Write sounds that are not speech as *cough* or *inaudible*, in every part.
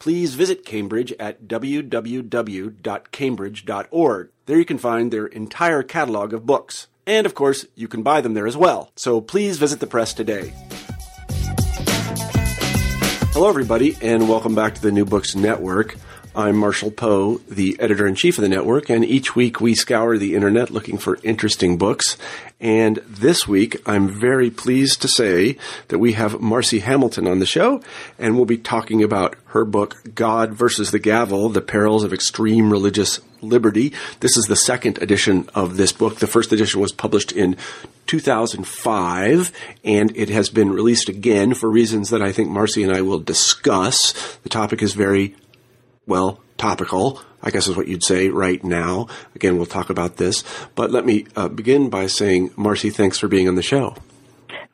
Please visit Cambridge at www.cambridge.org. There you can find their entire catalog of books. And of course, you can buy them there as well. So please visit the press today. Hello, everybody, and welcome back to the New Books Network. I'm Marshall Poe, the editor in chief of the network, and each week we scour the internet looking for interesting books. And this week, I'm very pleased to say that we have Marci Hamilton on the show, and we'll be talking about her book, God versus the Gavel The Perils of Extreme Religious Liberty. This is the second edition of this book. The first edition was published in 2005, and it has been released again for reasons that I think Marci and I will discuss. The topic is very well, topical, I guess is what you'd say right now. Again, we'll talk about this. But let me uh, begin by saying, Marci, thanks for being on the show.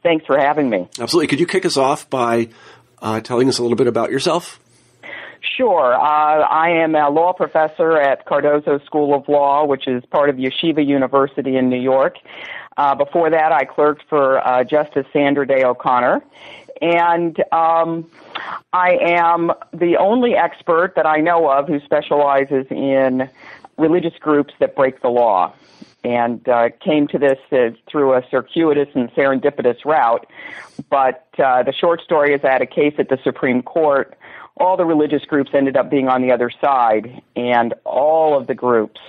Thanks for having me. Absolutely. Could you kick us off by uh, telling us a little bit about yourself? Sure. Uh, I am a law professor at Cardozo School of Law, which is part of Yeshiva University in New York. Uh, before that, I clerked for uh, Justice Sandra Day O'Connor. And um, I am the only expert that I know of who specializes in religious groups that break the law and uh, came to this uh, through a circuitous and serendipitous route. But uh, the short story is I had a case at the Supreme Court. All the religious groups ended up being on the other side, and all of the groups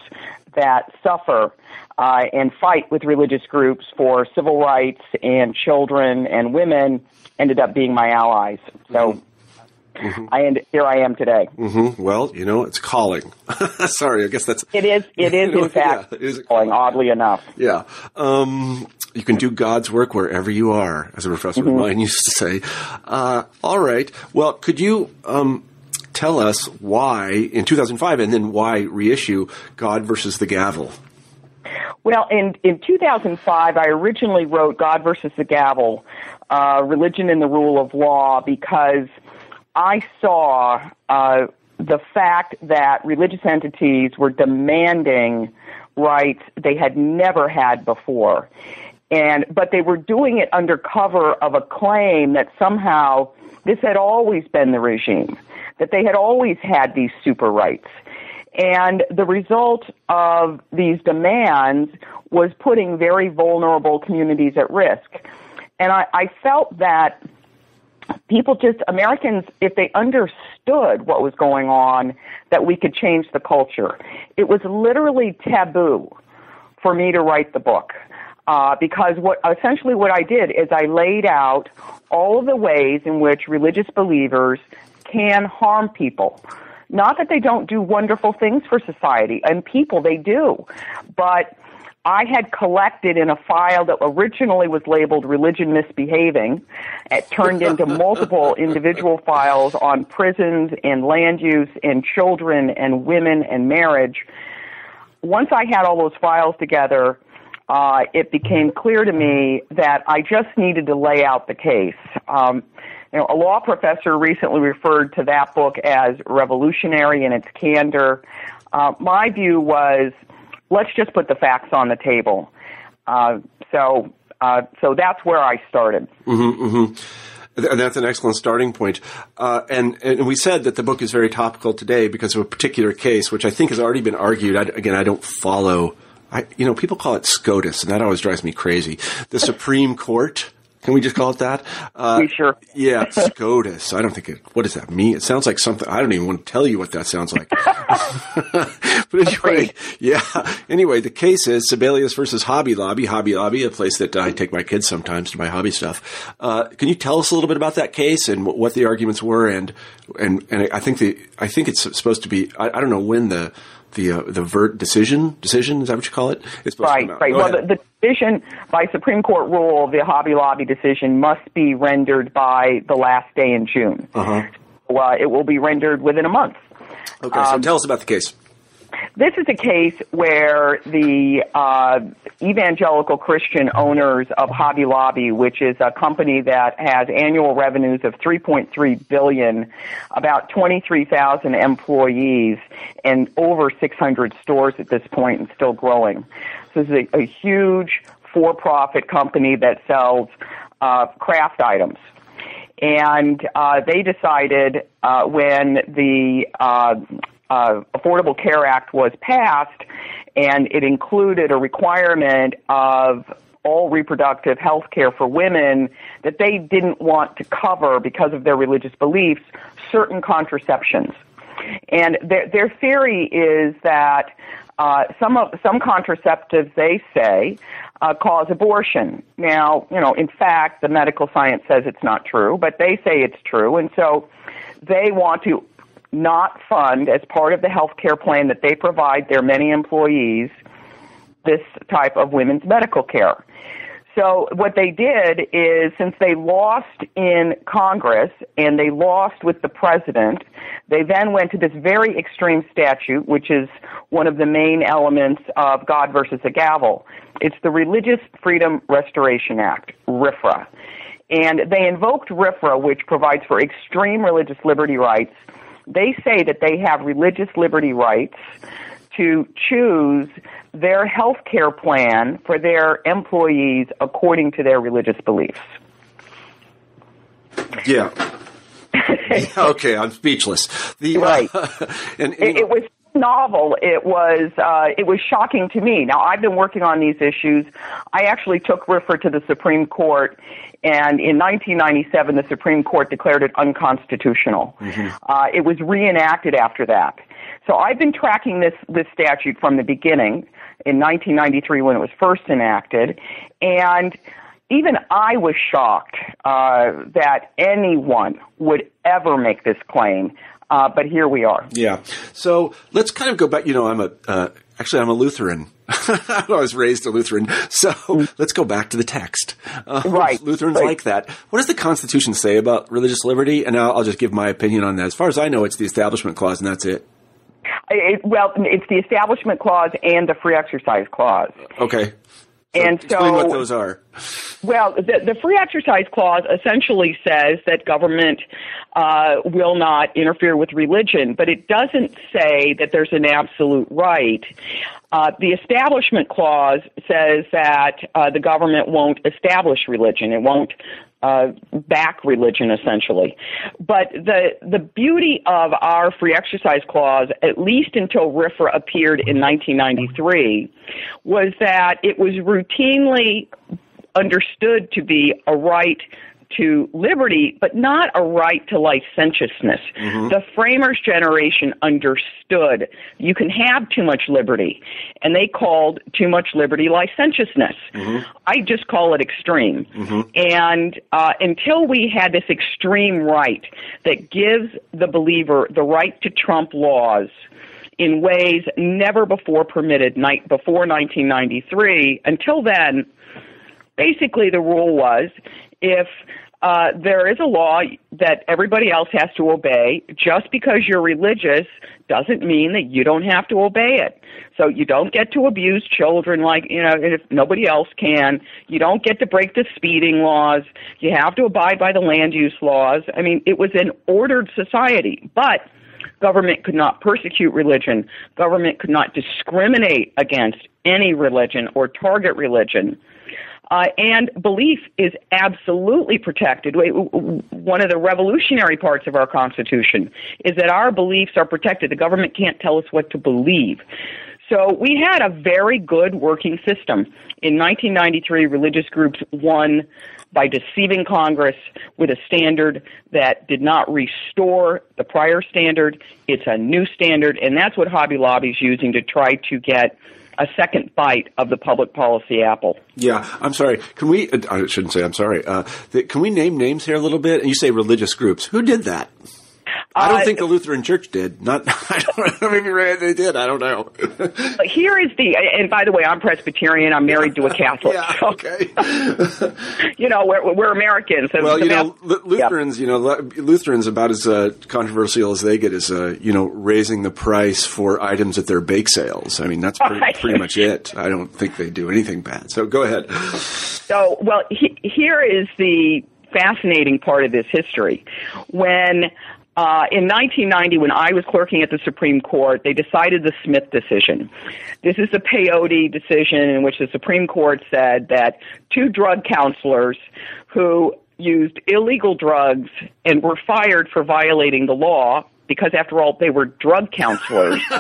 that suffer uh, and fight with religious groups for civil rights and children and women ended up being my allies. So Mm-hmm. I end, here I am today. Mm-hmm. Well, you know, it's calling. *laughs* Sorry, I guess that's it is. It is *laughs* in fact yeah, it is calling. Oddly enough, yeah. Um, you can do God's work wherever you are, as a professor mm-hmm. of mine used to say. Uh, all right. Well, could you um, tell us why in 2005, and then why reissue God versus the Gavel? Well, in in 2005, I originally wrote God versus the Gavel, uh, Religion and the Rule of Law, because I saw uh, the fact that religious entities were demanding rights they had never had before. And, but they were doing it under cover of a claim that somehow this had always been the regime, that they had always had these super rights. And the result of these demands was putting very vulnerable communities at risk. And I, I felt that people just, Americans, if they understood what was going on, that we could change the culture. It was literally taboo for me to write the book. Uh, because what essentially what I did is I laid out all of the ways in which religious believers can harm people. Not that they don't do wonderful things for society and people, they do. But I had collected in a file that originally was labeled religion misbehaving. It turned into *laughs* multiple individual files on prisons and land use and children and women and marriage. Once I had all those files together, uh, it became clear to me that I just needed to lay out the case. Um, you know, a law professor recently referred to that book as revolutionary in its candor. Uh, my view was let's just put the facts on the table. Uh, so, uh, so that's where I started. Mm-hmm, mm-hmm. And that's an excellent starting point. Uh, and, and we said that the book is very topical today because of a particular case, which I think has already been argued. I, again, I don't follow. I, you know, people call it SCOTUS, and that always drives me crazy. The Supreme Court can we just call it that? Uh, sure. yeah, SCOTUS. I don't think it. What does that mean? It sounds like something. I don't even want to tell you what that sounds like. *laughs* but anyway, yeah. Anyway, the case is Sebelius versus Hobby Lobby. Hobby Lobby, a place that I take my kids sometimes to buy hobby stuff. Uh, can you tell us a little bit about that case and what the arguments were? And and and I think the I think it's supposed to be. I, I don't know when the the uh, the vert decision decision is that what you call it? It's right, right. Go well, the, the, decision by Supreme Court rule, the Hobby Lobby decision must be rendered by the last day in June. Uh-huh. uh, it will be rendered within a month. Okay, so um, tell us about the case. This is a case where the uh, evangelical Christian owners of Hobby Lobby, which is a company that has annual revenues of 3.3 billion, about 23,000 employees, and over 600 stores at this point, and still growing. So this is a, a huge for-profit company that sells uh, craft items and uh, they decided uh, when the uh, uh, Affordable Care Act was passed, and it included a requirement of all reproductive health care for women that they didn't want to cover because of their religious beliefs certain contraceptions. And their, their theory is that uh, some of some contraceptives they say uh, cause abortion. Now, you know, in fact, the medical science says it's not true, but they say it's true, and so they want to not fund as part of the health care plan that they provide their many employees this type of women's medical care. So what they did is since they lost in Congress and they lost with the president, they then went to this very extreme statute, which is one of the main elements of God versus the gavel. It's the Religious Freedom Restoration Act, RFRA. And they invoked RFRA, which provides for extreme religious liberty rights they say that they have religious liberty rights to choose their health care plan for their employees according to their religious beliefs. Yeah. okay, I'm speechless. The, uh, right. Uh, *laughs* and, it, it was novel. It was uh, it was shocking to me. Now I've been working on these issues. I actually took RFRA to the Supreme Court, and in 1997, the Supreme Court declared it unconstitutional. Mm-hmm. Uh, it was reenacted after that. So I've been tracking this this statute from the beginning in 1993 when it was first enacted, and even I was shocked uh, that anyone would ever make this claim. Uh, but here we are. Yeah. So let's kind of go back. You know, I'm a uh, actually I'm a Lutheran. *laughs* I was raised a Lutheran. So let's go back to the text. Uh, right. Lutherans right. like that. What does the Constitution say about religious liberty? And I'll, I'll just give my opinion on that. As far as I know, it's the Establishment Clause, and that's it. It, well, it's the Establishment Clause and the Free Exercise Clause. Okay. So and explain so, what those are. Well, the, the free exercise clause essentially says that government uh, will not interfere with religion, but it doesn't say that there's an absolute right. Uh, the establishment clause says that uh, the government won't establish religion. It won't uh, back religion essentially. But the the beauty of our free exercise clause, at least until RFRA appeared in 1993, was that it was routinely understood to be a right to liberty, but not a right to licentiousness. Mm-hmm. The framers' generation understood you can have too much liberty, and they called too much liberty licentiousness. Mm-hmm. I just call it extreme. Mm-hmm. And uh, until we had this extreme right that gives the believer the right to trump laws, in ways never before permitted night before 1993. Until then, basically the rule was if uh, there is a law that everybody else has to obey. Just because you're religious doesn't mean that you don't have to obey it. So you don't get to abuse children like, you know, if nobody else can. You don't get to break the speeding laws. You have to abide by the land use laws. I mean, it was an ordered society, but government could not persecute religion. Government could not discriminate against any religion or target religion. Uh, and belief is absolutely protected. One of the revolutionary parts of our Constitution is that our beliefs are protected. The government can't tell us what to believe. So we had a very good working system. In 1993, religious groups won by deceiving Congress with a standard that did not restore the prior standard. It's a new standard, and that's what Hobby Lobby is using to try to get a second bite of the public policy apple. Yeah, I'm sorry. Can we? Uh, I shouldn't say I'm sorry. Uh, can we name names here a little bit? And you say religious groups. Who did that? I don't Uh, think the Lutheran Church did. Not, *laughs* I don't know. Maybe they did. I don't know. Here is the, and by the way, I'm Presbyterian. I'm married to a *laughs* Catholic. yeah. so, Okay. *laughs* you know, we're, we're Americans. Well, you know, Lutherans, you know, Lutherans about as uh, controversial as they get is, uh, you know, raising the price for items at their bake sales. I mean, that's pretty, pretty much it. I don't think they do anything bad. So go ahead. So, well, he, here is the fascinating part of this history. When uh, in 1990, when I was clerking at the Supreme Court, they decided the Smith decision. This is a peyote decision in which the Supreme Court said that two drug counselors who used illegal drugs and were fired for violating the law because after all they were drug counselors *laughs*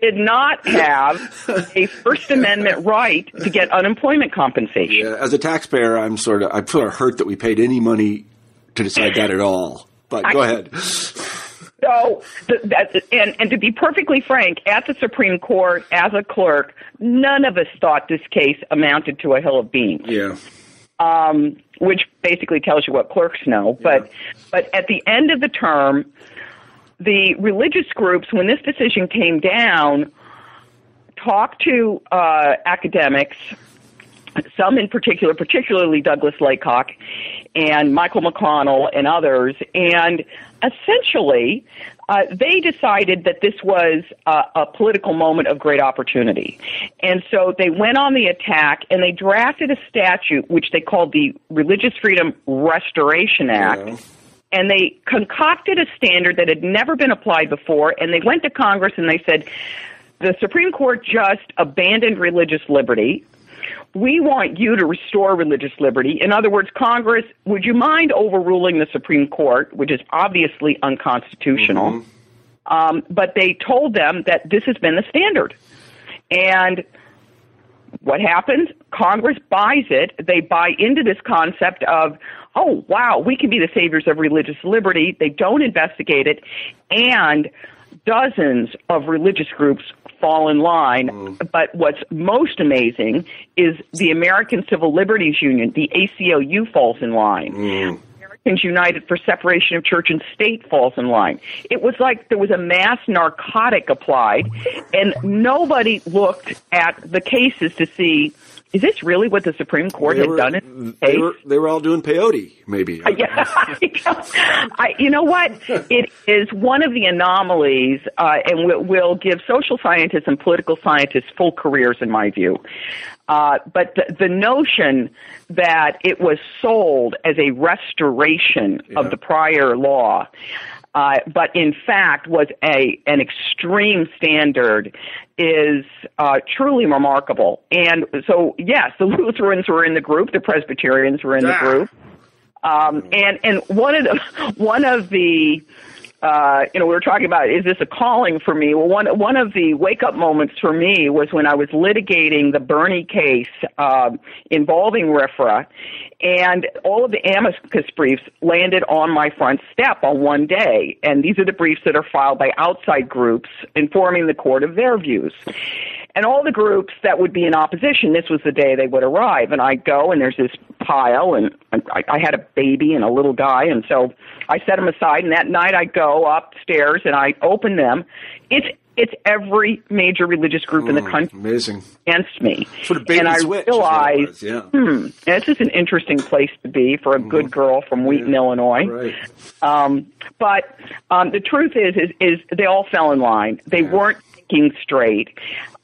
did not have a First Amendment right to get unemployment compensation. Yeah, as a taxpayer, I'm sort of, I'm sort of hurt that we paid any money to decide that at all. But go I- ahead. So, th- that, and, and to be perfectly frank, at the Supreme Court, as a clerk, none of us thought this case amounted to a hill of beans. Yeah. um, which basically tells you what clerks know. But but at the end of the term, the religious groups, when this decision came down, talked to uh, academics. Some in particular, particularly Douglas Laycock and Michael McConnell and others, and essentially uh, they decided that this was a, a political moment of great opportunity. And so they went on the attack and they drafted a statute which they called the Religious Freedom Restoration Act. Yeah. And they concocted a standard that had never been applied before, and they went to Congress and they said, the Supreme Court just abandoned religious liberty. We want you to restore religious liberty. In other words, Congress, would you mind overruling the Supreme Court, which is obviously unconstitutional? Um, but they told them that this has been the standard. And what happens? Congress buys it. They buy into this concept of, oh, wow, we can be the saviors of religious liberty. They don't investigate it. And dozens of religious groups fall in line. Mm. But what's most amazing is the American Civil Liberties Union, the ACLU, falls in line. Mm. Americans United for Separation of Church and State falls in line. It was like there was a mass narcotic applied, and nobody looked at the cases to see is this really what the Supreme Court They had were, done in they were, they were all doing peyote, maybe. *laughs* Yeah, I, you know what? It is one of the anomalies, uh, and we'll, we'll give social scientists and political scientists full careers, in my view. Uh, but the, the notion that it was sold as a restoration of the prior law, uh, but in fact was a an extreme standard, is uh, truly remarkable. And so, yes, the *laughs* Lutherans were in the group, the Presbyterians were in the Ah. group. Um, and and one of the *laughs* one of the uh, you know we were talking about is this a calling for me? Well, one one of the wake up moments for me was when I was litigating the Boerne case um, involving RFRA, and all of the amicus briefs landed on my front step on one day. And these are the briefs that are filed by outside groups informing the court of their views. And all the groups that would be in opposition, this was the day they would arrive. And I go, and there's this pile, and I, I had a baby and a little guy, and so I set them aside. And that night, I go upstairs and I open them. It's it's every major religious group in the country Amazing. against me. Sort of and I switch. is what it realized, was, Yeah. hmm, this is an interesting place to be for a good girl from Wheaton, Illinois. Right. Um, but um, the truth is, is, is they all fell in line. They weren't thinking straight,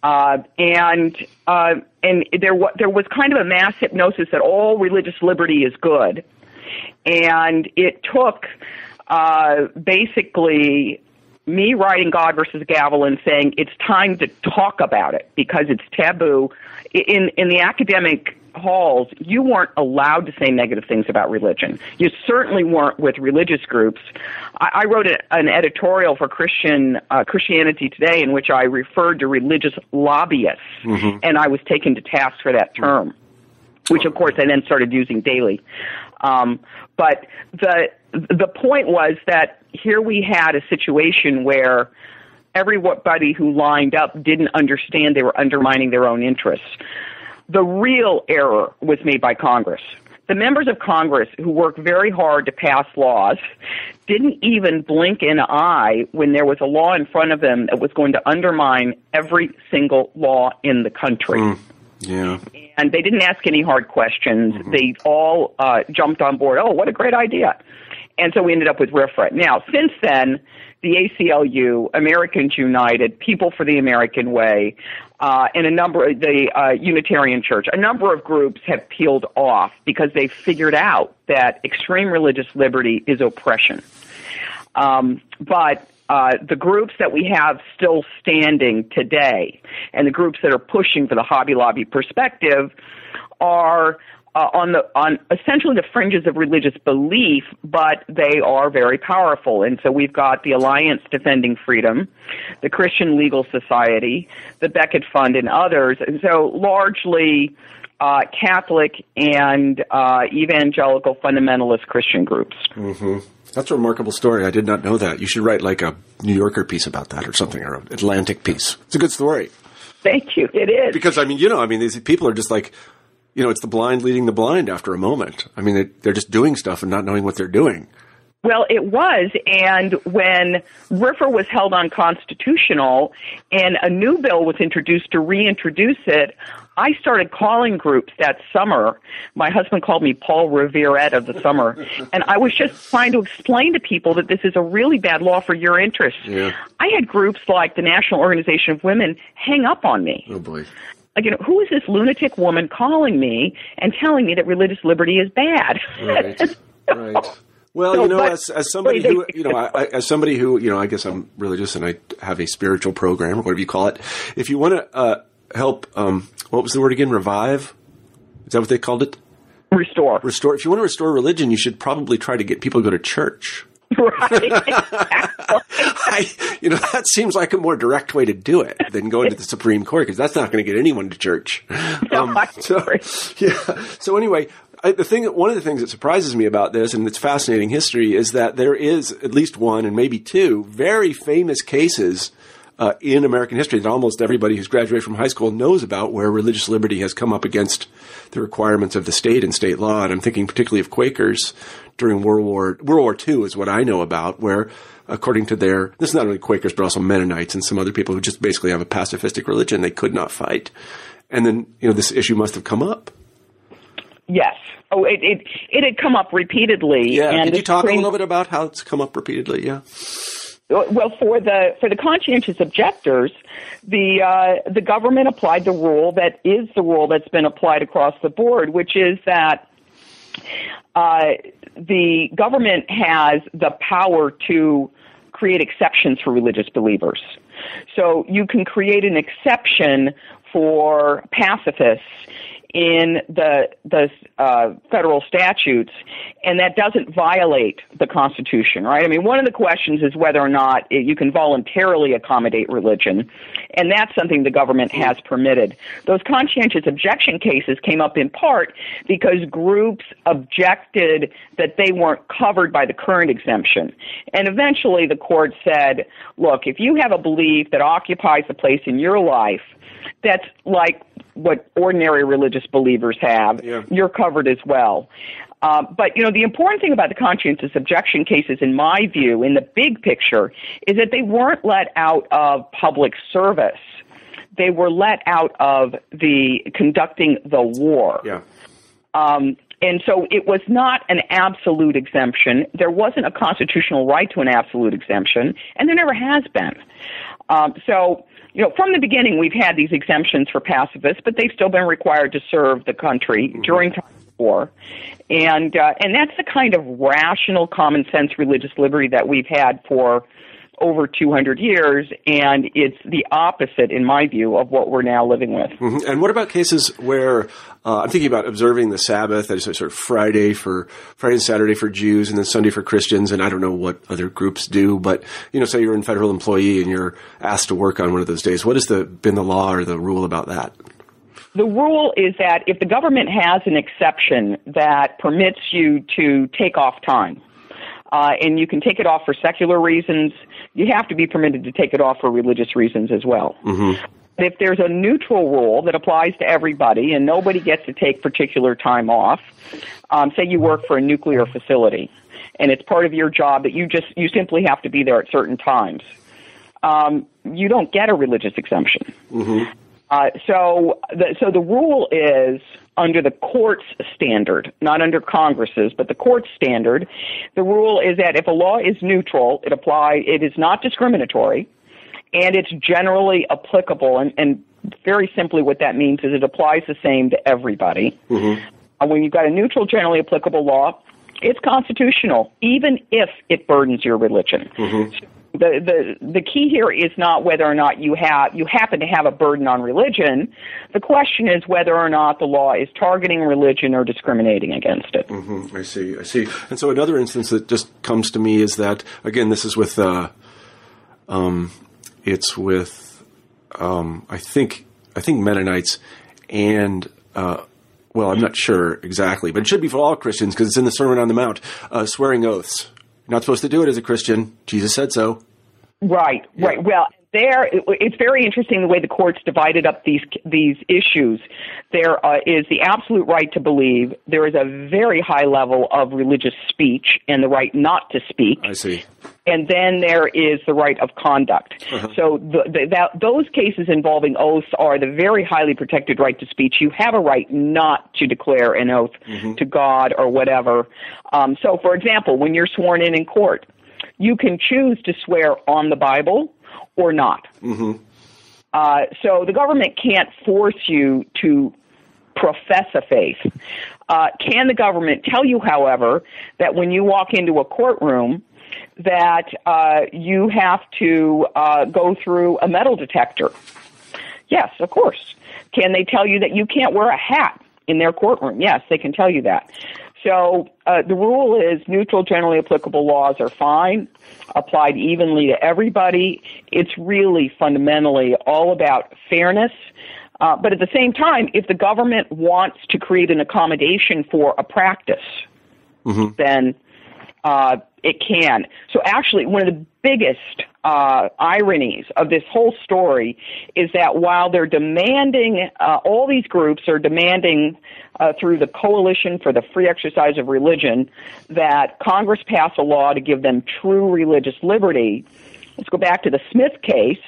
uh, and uh, and there wa- there was kind of a mass hypnosis that all religious liberty is good, and it took uh, basically me writing God versus Gavel and saying it's time to talk about it because it's taboo. In in the academic halls, you weren't allowed to say negative things about religion. You certainly weren't with religious groups. I, I wrote a, an editorial for Christian uh, Christianity Today in which I referred to religious lobbyists, and I was taken to task for that term which of course I then started using daily. Um, but the the point was that here we had a situation where everybody who lined up didn't understand they were undermining their own interests. The real error was made by Congress. the members of Congress who work very hard to pass laws didn't even blink an eye when there was a law in front of them that was going to undermine every single law in the country. Mm, yeah. And they didn't ask any hard questions. Mm-hmm. They all uh, jumped on board. Oh, what a great idea. And so we ended up with RFRA. Now, since then, the ACLU, Americans United, People for the American Way, uh, and a number of the uh, Unitarian Church, a number of groups have peeled off because they figured out that extreme religious liberty is oppression. Um, but uh, the groups that we have still standing today, and the groups that are pushing for the Hobby Lobby perspective, are uh, on the on essentially the fringes of religious belief, but they are very powerful. And so we've got the Alliance Defending Freedom, the Christian Legal Society, the Becket Fund, and others. And so largely uh, Catholic and uh, evangelical fundamentalist Christian groups. Mm-hmm. That's a remarkable story. I did not know that. You should write like a New Yorker piece about that or something, or an Atlantic piece. It's a good story. Thank you. It is because I mean, you know, I mean, these people are just like you know, it's the blind leading the blind after a moment. I mean, they're just doing stuff and not knowing what they're doing. Well, it was, and when RFRA was held unconstitutional and a new bill was introduced to reintroduce it, I started calling groups that summer. My husband called me Paul Reverette of the summer, *laughs* and I was just trying to explain to people that this is a really bad law for your interests. Yeah. I had groups like the National Organization of Women hang up on me. Oh boy like, you know, who is this lunatic woman calling me and telling me that religious liberty is bad? Right. *laughs* right. Well, so, you know, but, as, as somebody who, you know, I, as somebody who, you know, I guess I'm religious and I have a spiritual program or whatever you call it. If you want to uh, help, um, what was the word again? Revive? Is that what they called it? Restore. Restore. If you want to restore religion, you should probably try to get people to go to church. *laughs* Right. *laughs* I, you know, that seems like a more direct way to do it than going to the Supreme Court because that's not going to get anyone to church. *laughs* No, um, so, yeah. So anyway, I, the thing, one of the things that surprises me about this, and it's fascinating history, is that there is at least one and maybe two very famous cases uh, in American history that almost everybody who's graduated from high school knows about, where religious liberty has come up against the requirements of the state and state law. And I'm thinking particularly of Quakers during World War World War II is what I know about, where according to their this is not only Quakers but also Mennonites and some other people who just basically have a pacifistic religion, they could not fight. And then you know this issue must have come up. Yes. Oh, it it, it had come up repeatedly. Yeah. Could you talk a little bit about how it's come up repeatedly? Yeah. Well, for the for the conscientious objectors, the uh, the government applied the rule that is the rule that's been applied across the board, which is that uh, the government has the power to create exceptions for religious believers. So you can create an exception for pacifists in the the uh, federal statutes, and that doesn't violate the Constitution, right? I mean, one of the questions is whether or not you can voluntarily accommodate religion, and that's something the government has permitted. Those conscientious objection cases came up in part because groups objected that they weren't covered by the current exemption, and eventually the court said, "Look, if you have a belief that occupies a place in your life." That's like what ordinary religious believers have, yeah. you're covered as well. Uh, but you know, the important thing about the conscientious objection cases, in my view, in the big picture, is that they weren't let out of public service. They were let out of the conducting the war. Yeah. Um, and so it was not an absolute exemption. There wasn't a constitutional right to an absolute exemption, and there never has been. Um, so you know, from the beginning, we've had these exemptions for pacifists, but they've still been required to serve the country mm-hmm. during time of war, and uh, and that's the kind of rational, common sense religious liberty that we've had for over 200 years, and it's the opposite, in my view, of what we're now living with. Mm-hmm. And what about cases where uh, I'm thinking about observing the Sabbath as sort of Friday for Friday and Saturday for Jews, and then Sunday for Christians, and I don't know what other groups do, but you know, say you're a federal employee and you're asked to work on one of those days. What has the been the law or the rule about that? The rule is that if the government has an exception that permits you to take off time, uh, and you can take it off for secular reasons. You have to be permitted to take it off for religious reasons as well. Mm-hmm. if there's a neutral rule that applies to everybody and nobody gets to take particular time off, um, say you work for a nuclear facility and it's part of your job that you just you simply have to be there at certain times, um, you don't get a religious exemption. Mm-hmm. Uh, so, the, so the rule is under the court's standard, not under Congress's, but the court's standard. The rule is that if a law is neutral, it apply. It is not discriminatory and it's generally applicable. And, and very simply, what that means is it applies the same to everybody. Mm-hmm. Uh, when you've got a neutral, generally applicable law, it's constitutional, even if it burdens your religion. Mm-hmm. The, the the key here is not whether or not you have you happen to have a burden on religion. The question is whether or not the law is targeting religion or discriminating against it. Mm-hmm. I see. I see. And so another instance that just comes to me is that again, this is with uh, um, it's with um, I think I think Mennonites and uh, well, I'm not sure exactly, but it should be for all Christians because it's in the Sermon on the Mount. Uh, swearing oaths. You're not supposed to do it as a Christian. Jesus said so. Right. Yeah. Right. Well, there it's very interesting the way the courts divided up these these issues. There uh, is the absolute right to believe. There is a very high level of religious speech and the right not to speak. I see. And then there is the right of conduct. Uh-huh. So the, the, that, those cases involving oaths are the very highly protected right to speech. You have a right not to declare an oath mm-hmm. to God or whatever. Um, so, for example, when you're sworn in in court, you can choose to swear on the Bible or not. Mm-hmm. Uh, so the government can't force you to profess a faith. Uh, can the government tell you, however, that when you walk into a courtroom, that uh, you have to uh, go through a metal detector? Yes, of course. Can they tell you that you can't wear a hat in their courtroom? Yes, they can tell you that. So uh, the rule is neutral, generally applicable laws are fine, applied evenly to everybody. It's really fundamentally all about fairness. Uh, but at the same time, if the government wants to create an accommodation for a practice, mm-hmm. then uh, it can. So actually, one of the biggest uh, ironies of this whole story is that while they're demanding, uh, all these groups are demanding uh, through the Coalition for the Free Exercise of Religion that Congress pass a law to give them true religious liberty. Let's go back to the Smith case.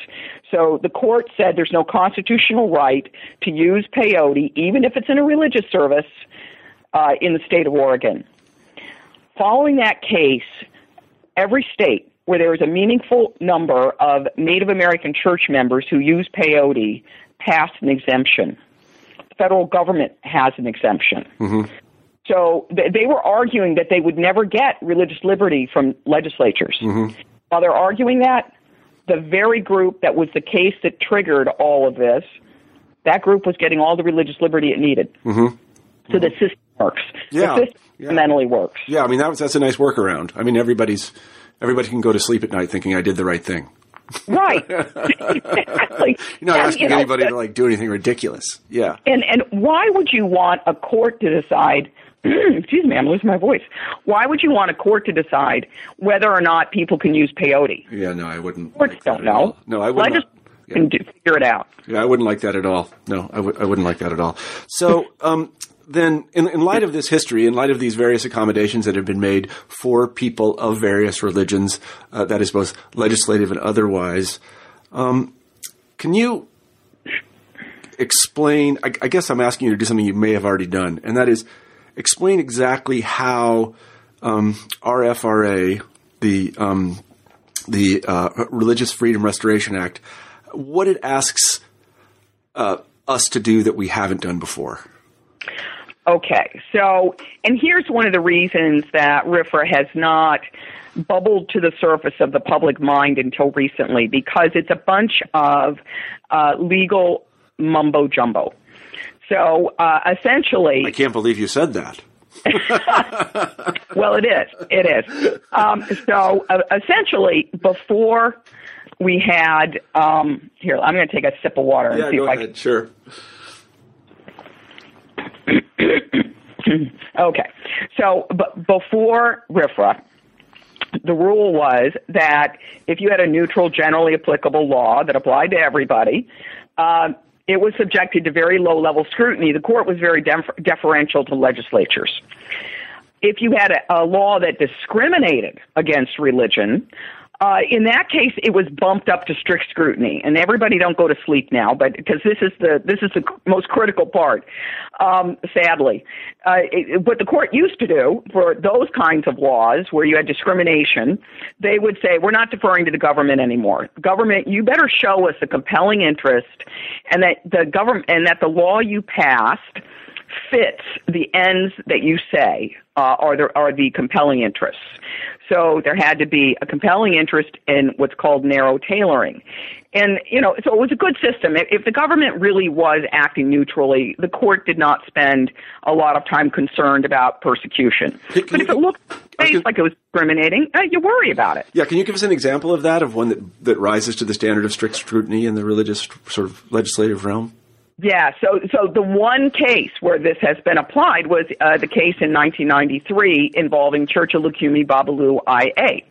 So the court said there's no constitutional right to use peyote, even if it's in a religious service, uh, in the state of Oregon. Following that case, every state where there is a meaningful number of Native American church members who use peyote passed an exemption. The federal government has an exemption. Mm-hmm. So th- they were arguing that they would never get religious liberty from legislatures. Mm-hmm. While they're arguing that, the very group that was the case that triggered all of this, that group was getting all the religious liberty it needed. Mm-hmm. So the system works. Yeah. Yeah. mentally works. Yeah, I mean that was, that's a nice workaround. I mean everybody's everybody can go to sleep at night thinking I did the right thing. Right. *laughs* exactly. You're not and, asking you know, anybody to like do anything ridiculous. Yeah. And and why would you want a court to decide *clears throat* excuse me, I'm losing my voice. Why would you want a court to decide whether or not people can use peyote? Yeah, no, I wouldn't. Courts like don't know. No, I wouldn't. I just yeah. can do, figure it out. Yeah, I wouldn't like that at all. No, I w- I wouldn't like that at all. So, um, then, in, in, light of this history, in light of these various accommodations that have been made for people of various religions, uh, that is both legislative and otherwise, um, can you explain? I, I, guess I'm asking you to do something you may have already done, and that is explain exactly how um, RFRA, the um, the uh, Religious Freedom Restoration Act, what it asks uh, us to do that we haven't done before. Okay, so, and here's one of the reasons that RFRA has not bubbled to the surface of the public mind until recently, because it's a bunch of uh, legal mumbo jumbo. So uh, essentially. I can't believe you said that. *laughs* well, it is. It is. Um, so uh, essentially, before we had. Um, here, I'm going to take a sip of water and yeah, see if I ahead. can. Sure. *coughs* okay. So, b- before RFRA, the rule was that if you had a neutral, generally applicable law that applied to everybody, uh, it was subjected to very low level scrutiny. The court was very def- deferential to legislatures. If you had a, a law that discriminated against religion, uh, in that case, it was bumped up to strict scrutiny, and everybody don't go to sleep now, but because this is the this is the most critical part. Um, sadly, uh, it, what the court used to do for those kinds of laws where you had discrimination, they would say we're not deferring to the government anymore. Government, you better show us a compelling interest, and that the government and that the law you passed fits the ends that you say uh, are the are the compelling interests. So there had to be a compelling interest in what's called narrow tailoring. And, you know, so it was a good system. If the government really was acting neutrally, the court did not spend a lot of time concerned about persecution. Can, can but if it looked like it was discriminating, uh, you worry about it. Yeah, can you give us an example of that, of one that, that rises to the standard of strict scrutiny in the religious sort of legislative realm? Yeah, so so the one case where this has been applied was uh, the case in 1993 involving Church of Lukumi Babalu Aye.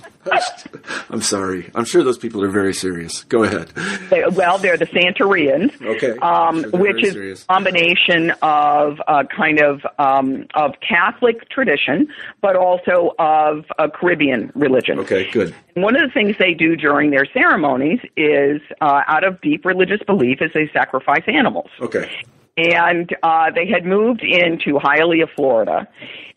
*laughs* *laughs* I'm sorry. I'm sure those people are very serious. Go ahead. They, well, they're the Santerians, okay, um, sure which is serious. a combination of uh, kind of um, of Catholic tradition, but also of a Caribbean religion. Okay, good. one of the things they do during their ceremonies is, uh, out of deep religious belief, is they sacrifice animals. Okay. And uh, they had moved into Hialeah, Florida,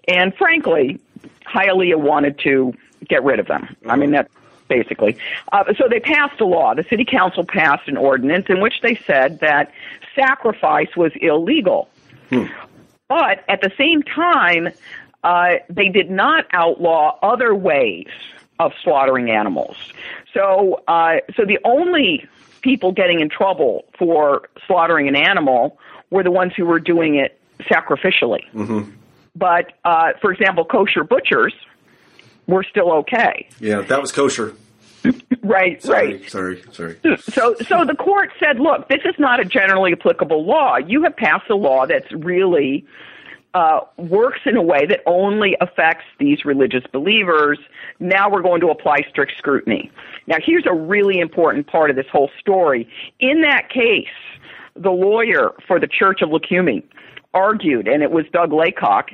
and frankly, Hialeah wanted to get rid of them. I mean, that basically. Uh, so they passed a law. The city council passed an ordinance in which they said that sacrifice was illegal. Hmm. But at the same time, uh, they did not outlaw other ways of slaughtering animals. So, uh, so the only people getting in trouble for slaughtering an animal were the ones who were doing it sacrificially. Mm-hmm. But, uh, for example, kosher butchers we're still okay. Yeah, that was kosher. *laughs* right, sorry, right. Sorry, sorry. So, so the court said, look, this is not a generally applicable law. You have passed a law that's really uh, works in a way that only affects these religious believers. Now we're going to apply strict scrutiny. Now, here's a really important part of this whole story. In that case, the lawyer for the Church of Lukumi argued, and it was Doug Laycock,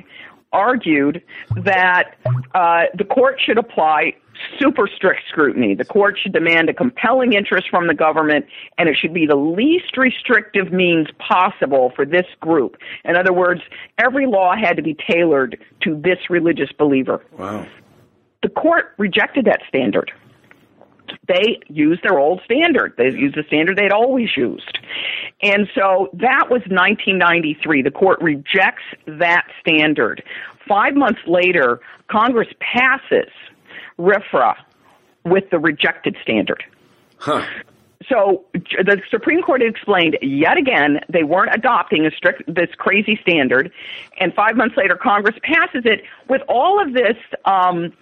argued that uh, the court should apply super strict scrutiny. The court should demand a compelling interest from the government, and it should be the least restrictive means possible for this group. In other words, every law had to be tailored to this religious believer. Wow. The court rejected that standard. They used their old standard. They used the standard they'd always used. And so that was 1993. The court rejects that standard. Five months later, Congress passes RFRA with the rejected standard. Huh. So the Supreme Court explained yet again they weren't adopting a strict this crazy standard, and five months later Congress passes it with all of this um,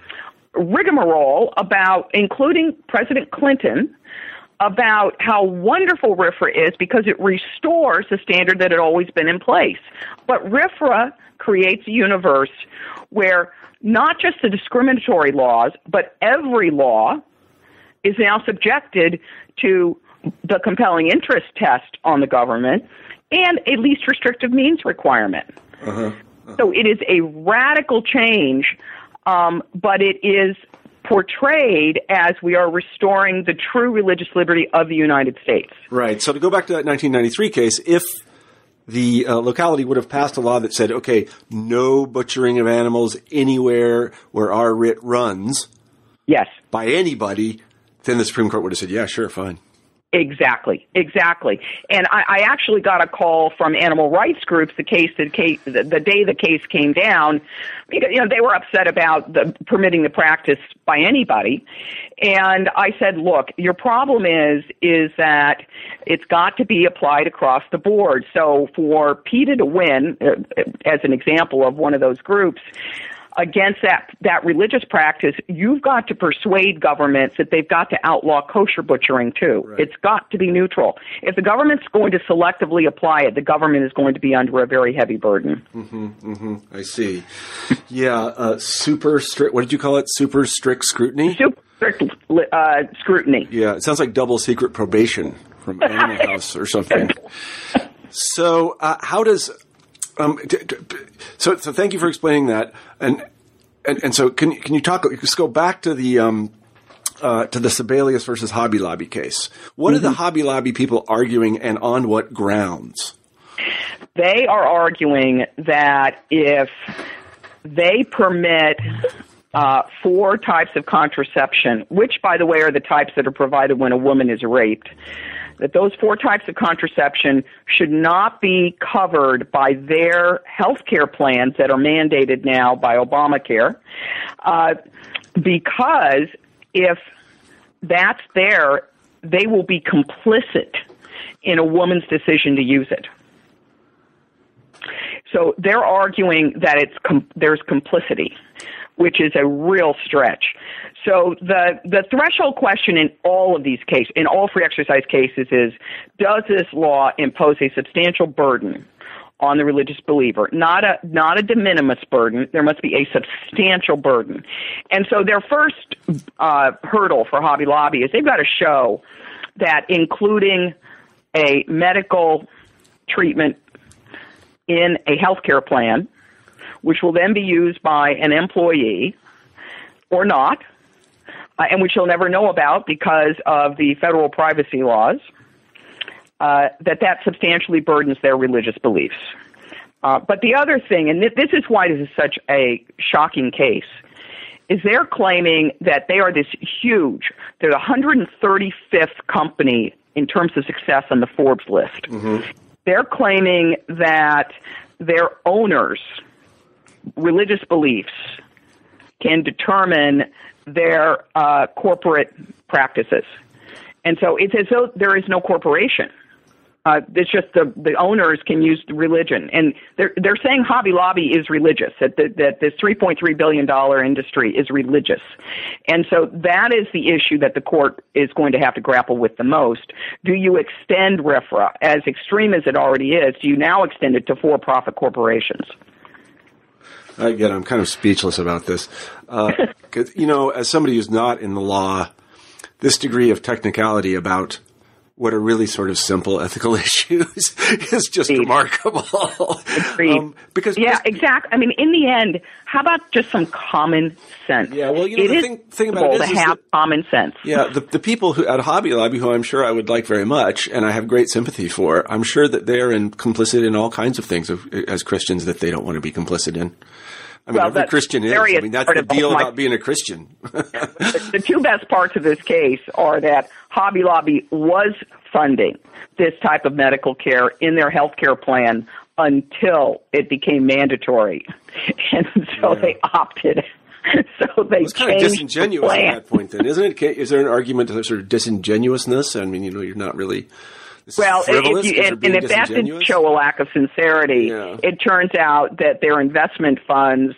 rigmarole about, including President Clinton, about how wonderful RFRA is because it restores the standard that had always been in place. But RFRA creates a universe where not just the discriminatory laws, but every law is now subjected to the compelling interest test on the government and a least restrictive means requirement. Uh-huh. Uh-huh. So it is a radical change, um, but it is portrayed as we are restoring the true religious liberty of the United States. Right. So to go back to that 1993 case, if the uh, locality would have passed a law that said, okay, no butchering of animals anywhere where our writ runs. Yes. By anybody, then the Supreme Court would have said, yeah, sure, fine. Exactly, exactly. And I, I actually got a call from animal rights groups the case, the case the, the day the case came down. You know, they were upset about the, permitting the practice by anybody. And I said, look, your problem is is that it's got to be applied across the board. So for PETA to win, uh, as an example of one of those groups, against that that religious practice, you've got to persuade governments that they've got to outlaw kosher butchering too. Right. It's got to be neutral. If the government's going to selectively apply it, the government is going to be under a very heavy burden. I see. Yeah, uh, super strict. What did you call it? Super strict scrutiny. Super strict uh, scrutiny. Yeah, it sounds like double secret probation from *laughs* Animal House or something. So, uh, how does um, d- d- so? So, thank you for explaining that. And and, and so, can can you talk? Let's go back to the. Um, uh, to the Sebelius versus Hobby Lobby case. What are the Hobby Lobby people arguing and on what grounds? They are arguing that if they permit uh, four types of contraception, which, by the way, are the types that are provided when a woman is raped, that those four types of contraception should not be covered by their health care plans that are mandated now by Obamacare, uh, because if that's there, they will be complicit in a woman's decision to use it. So they're arguing that it's com- there's complicity, which is a real stretch. So the the threshold question in all of these cases, in all free exercise cases, is does this law impose a substantial burden on the religious believer? Not a not a de minimis burden. There must be a substantial burden. And so their first uh, hurdle for Hobby Lobby is they've got to show that including a medical treatment in a healthcare plan, which will then be used by an employee or not, uh, and which you'll never know about because of the federal privacy laws, uh, that that substantially burdens their religious beliefs. Uh, but the other thing, and th- this is why this is such a shocking case, is they're claiming that they are this huge, they're the 135th company in terms of success on the Forbes list. They're claiming that their owners' religious beliefs can determine their uh, corporate practices. And so it's as though there is no corporation. Uh, it's just the, the owners can use religion, and they're they're saying Hobby Lobby is religious. That the, that this 3.3 billion dollar industry is religious, and so that is the issue that the court is going to have to grapple with the most. Do you extend RFRA as extreme as it already is? Do you now extend it to for-profit corporations? Again, I'm kind of speechless about this. Uh, *laughs* you know, as somebody who's not in the law, this degree of technicality about what are really sort of simple ethical *laughs* issues is just Agreed. remarkable. Um, because yeah, exactly. I mean, in the end, how about just some common sense? Yeah, well, you know, It the thing- thing about it is- to have that- common sense. Yeah, the, the people who at Hobby Lobby, who I'm sure I would like very much, and I have great sympathy for, I'm sure that they're in, complicit in all kinds of things of, as Christians that they don't want to be complicit in. I mean, Well, every Christian is. I mean, that's the deal my- about being a Christian. *laughs* the, two best parts of this case are that Hobby Lobby was funding this type of medical care in their health care plan until it became mandatory. And so Yeah. they opted. *laughs* So they it's kind of disingenuous at that point, then, isn't it? Is there an argument of sort of disingenuousness? I mean, you know, you're not really. This is Well, if you're and, and if that didn't show a lack of sincerity, Yeah. it turns out that their investment funds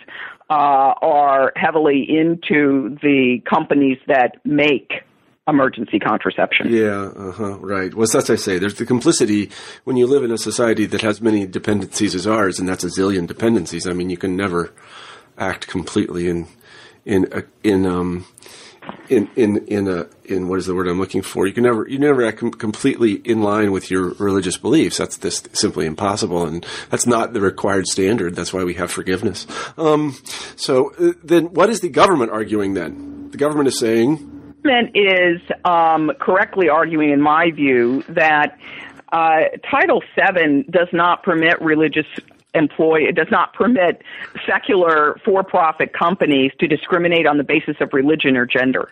uh, are heavily into the companies that make emergency contraception. Yeah, uh huh, right. Well, that's what I say. There's the complicity when you live in a society that has many dependencies as ours, and that's a zillion dependencies. I mean, you can never act completely in in in um in in in a in what is the word I'm looking for? You can never you never act com- completely in line with your religious beliefs. That's just simply impossible, and that's not the required standard. That's why we have forgiveness. Um, so uh, then, what is the government arguing then? The government is saying. government is um, correctly arguing, in my view, that uh, Title VII does not permit religious employ it does not permit secular for-profit companies to discriminate on the basis of religion or gender.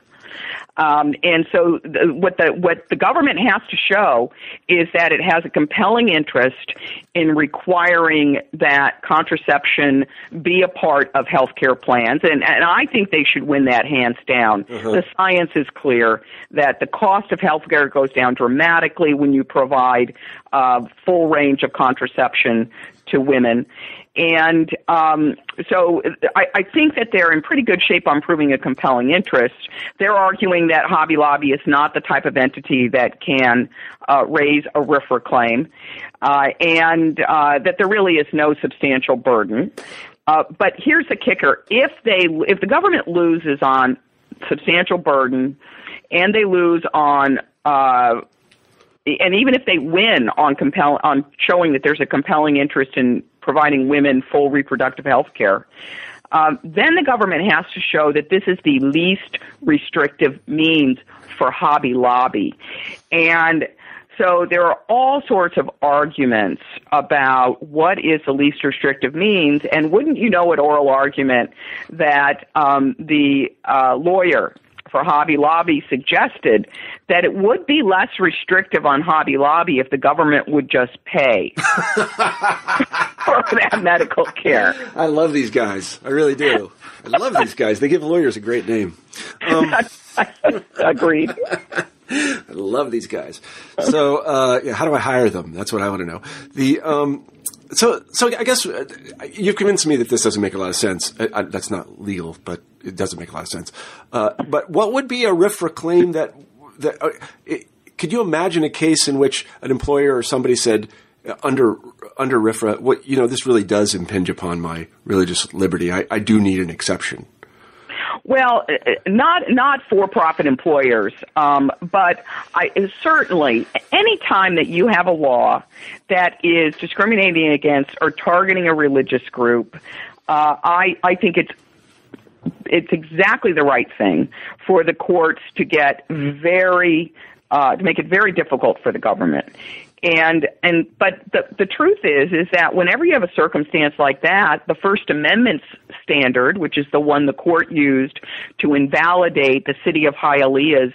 Um, and so, the, what the what the government has to show is that it has a compelling interest in requiring that contraception be a part of healthcare plans, and and I think they should win that hands down. The science is clear that the cost of healthcare goes down dramatically when you provide uh, full range of contraception to women. and um, so I, I think that they're in pretty good shape on proving a compelling interest. They're arguing that Hobby Lobby is not the type of entity that can uh, raise a RFRA claim, uh, and uh, that there really is no substantial burden. Uh, but here's the kicker: if they, if the government loses on substantial burden, and they lose on uh, and even if they win on compel on showing that there's a compelling interest in providing women full reproductive health care, um, then the government has to show that this is the least restrictive means for Hobby Lobby, and so there are all sorts of arguments about what is the least restrictive means, and wouldn't you know, at oral argument, that um, the uh, lawyer for Hobby Lobby suggested that it would be less restrictive on Hobby Lobby if the government would just pay *laughs* for that medical care. I love these guys. I really do. I love these guys. They give lawyers a great name. Um, *laughs* Agreed. I love these guys. So, uh, yeah, how do I hire them? That's what I want to know. The um, so so I guess uh, you've convinced me that this doesn't make a lot of sense. I, I, that's not legal, but it doesn't make a lot of sense. Uh, but what would be a RFRA claim that that uh, it, could you imagine a case in which an employer or somebody said uh, under under RFRA, what you know, this really does impinge upon my religious liberty. I, I do need an exception. Well, uh, not not for-profit employers, um, but I, certainly any time that you have a law that is discriminating against or targeting a religious group, uh, I I think it's it's exactly the right thing for the courts to get very uh, to make it very difficult for the government. And and but the the truth is is that whenever you have a circumstance like that, the First Amendment standard, which is the one the court used to invalidate the city of Hialeah's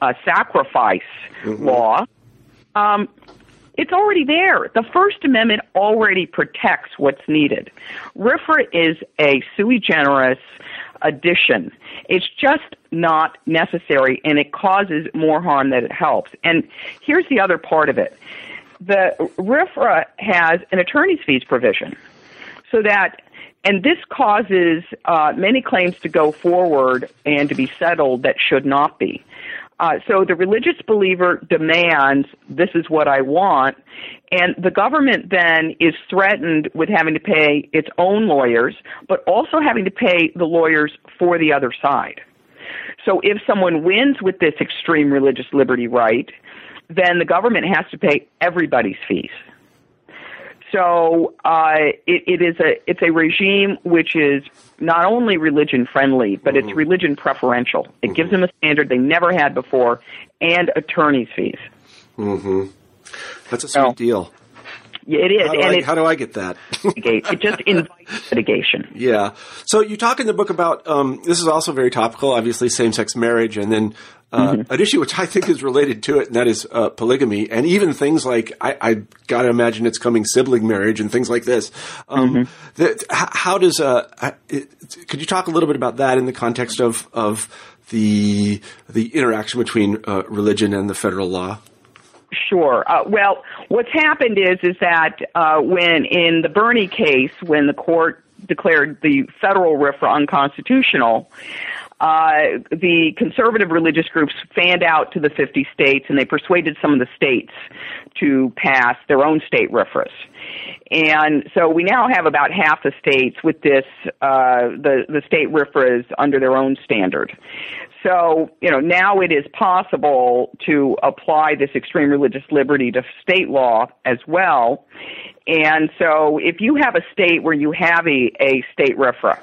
uh, sacrifice mm-hmm. law, um, it's already there. The First Amendment already protects what's needed. RFRA is a sui generis addition. It's just not necessary and it causes more harm than it helps. And here's the other part of it. The RFRA has an attorney's fees provision so that and this causes uh, many claims to go forward and to be settled that should not be. Uh, so the religious believer demands, this is what I want, and the government then is threatened with having to pay its own lawyers, but also having to pay the lawyers for the other side. So if someone wins with this extreme religious liberty right, then the government has to pay everybody's fees. So uh, it, it is a it's a regime which is not only religion friendly, but mm-hmm. it's religion preferential. It mm-hmm. gives them a standard they never had before, and attorneys' fees. Mm-hmm. That's a sweet so, deal. It is. How do, and I, how do I get that? it just *laughs* invites litigation. Yeah. So you talk in the book about um, this is also very topical. Obviously, same-sex marriage, and then uh, mm-hmm. an issue which I think is related to it, and that is uh, polygamy, and even things like I, I got to imagine it's coming sibling marriage and things like this. Um, mm-hmm. the, how does uh, it, could you talk a little bit about that in the context of of the the interaction between uh, religion and the federal law? Sure. Uh, well, what's happened is is that uh, when in the Boerne case, when the court declared the federal RFRA unconstitutional, uh, the conservative religious groups fanned out to the 50 states and they persuaded some of the states to pass their own state RFRAs. And so we now have about half the states with this, uh, the, the state RFRAs under their own standard. So, you know, now it is possible to apply this extreme religious liberty to state law as well. And so if you have a state where you have a, a state RFRA,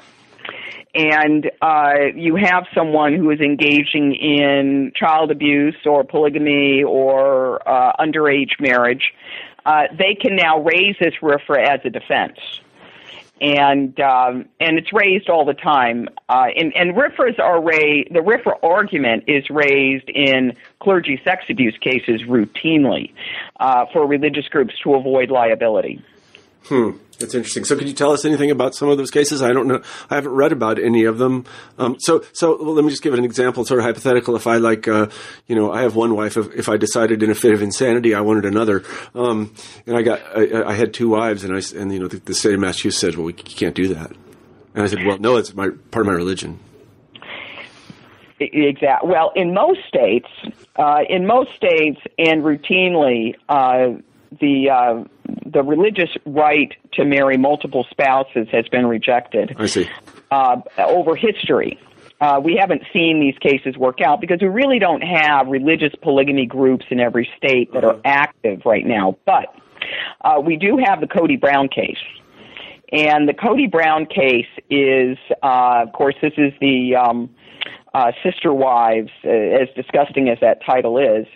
and uh, you have someone who is engaging in child abuse or polygamy or uh, underage marriage, uh, they can now raise this RFRA as a defense. And um, and it's raised all the time. Uh, and, and RFRAs are raised. The RFRA argument is raised in clergy sex abuse cases routinely uh, for religious groups to avoid liability. Hmm. That's interesting. So, could you tell us anything about some of those cases? I don't know. I haven't read about any of them. Um, so, so well, let me just give an example, sort of hypothetical. If I like, uh, you know, I have one wife. If, if, I decided in a fit of insanity I wanted another, um, and I got, I, I, had two wives, and I, and you know, the, the state of Massachusetts said, well, we can't do that. And I said, well, no, it's my part of my religion. Exactly. Well, in most states, uh, in most states, and routinely, uh, the uh, the religious right to marry multiple spouses has been rejected. I see. Uh, over history. Uh, we haven't seen these cases work out because we really don't have religious polygamy groups in every state that are active right now. But uh, we do have the Kody Brown case. And the Kody Brown case is, uh, of course, this is the um, uh, Sister Wives, uh, as disgusting as that title is,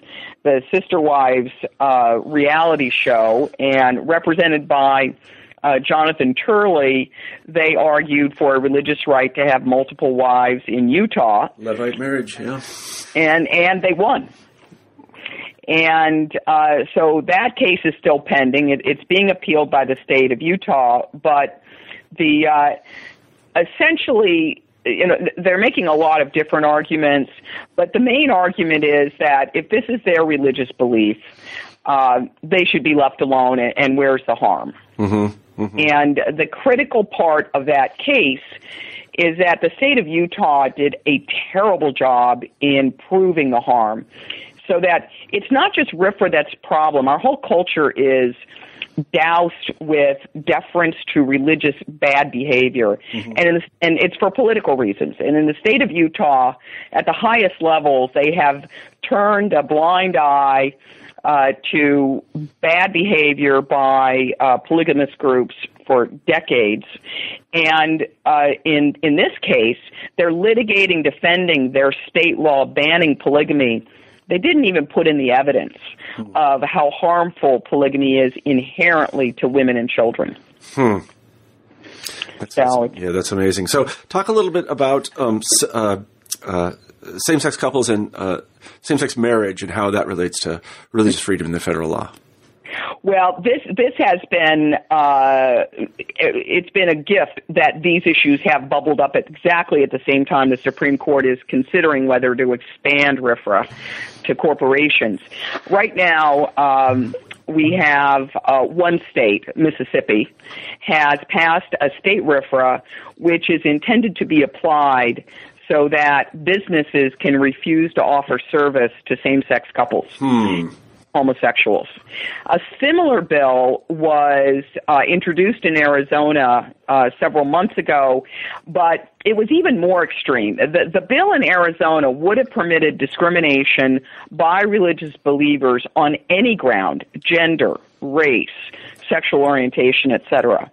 the Sister Wives uh, reality show, and represented by uh, Jonathan Turley, they argued for a religious right to have multiple wives in Utah. Levite marriage, yeah. And and they won. And uh, so that case is still pending. It, it's being appealed by the state of Utah, but the uh, essentially you know, they're making a lot of different arguments, but the main argument is that if this is their religious belief, uh, they should be left alone, and, and where's the harm? Mm-hmm. Mm-hmm. And the critical part of that case is that the state of Utah did a terrible job in proving the harm. So that it's not just RFRA that's problem. Our whole culture is doused with deference to religious bad behavior, mm-hmm. and the, and it's for political reasons. And in the state of Utah, at the highest levels, they have turned a blind eye uh, to bad behavior by uh, polygamous groups for decades. And uh, in in this case, they're litigating, defending their state law banning polygamy they didn't even put in the evidence hmm. of how harmful polygamy is inherently to women and children. Hmm. That's, so, yeah, that's amazing. So, talk a little bit about um, uh, uh, same-sex couples and uh, same-sex marriage and how that relates to religious freedom in the federal law. Well, this this has been uh, it's been a gift that these issues have bubbled up at exactly at the same time the Supreme Court is considering whether to expand RFRA to corporations. Right now, um, we have uh, one state, Mississippi, has passed a state RFRA which is intended to be applied so that businesses can refuse to offer service to same-sex couples. Hmm homosexuals. A similar bill was uh, introduced in Arizona uh, several months ago, but it was even more extreme. The, the bill in Arizona would have permitted discrimination by religious believers on any ground, gender, race, sexual orientation, etc.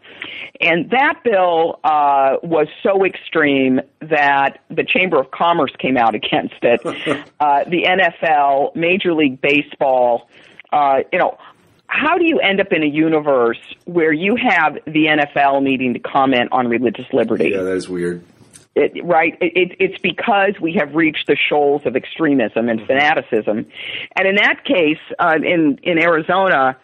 And that bill uh, was so extreme that the Chamber of Commerce came out against it. *laughs* uh, the NFL, Major League Baseball, uh, you know, how do you end up in a universe where you have the NFL needing to comment on religious liberty? Yeah, that is weird. It, right? It, it, it's because we have reached the shoals of extremism and fanaticism, and in that case, uh, in in Arizona,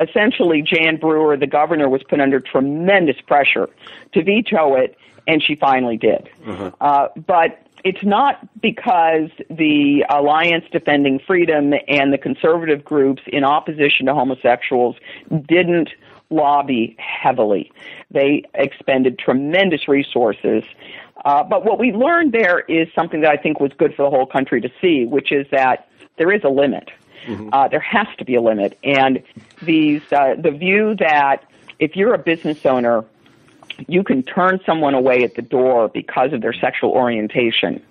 essentially Jan Brewer, the governor, was put under tremendous pressure to veto it, and she finally did. Uh-huh. Uh, but it's not because the Alliance Defending Freedom and the conservative groups in opposition to homosexuals didn't lobby heavily. They expended tremendous resources. Uh, but what we learned there is something that I think was good for the whole country to see, which is that there is a limit. Mm-hmm. Uh, there has to be a limit. And these, uh, the view that if you're a business owner, you can turn someone away at the door because of their sexual orientation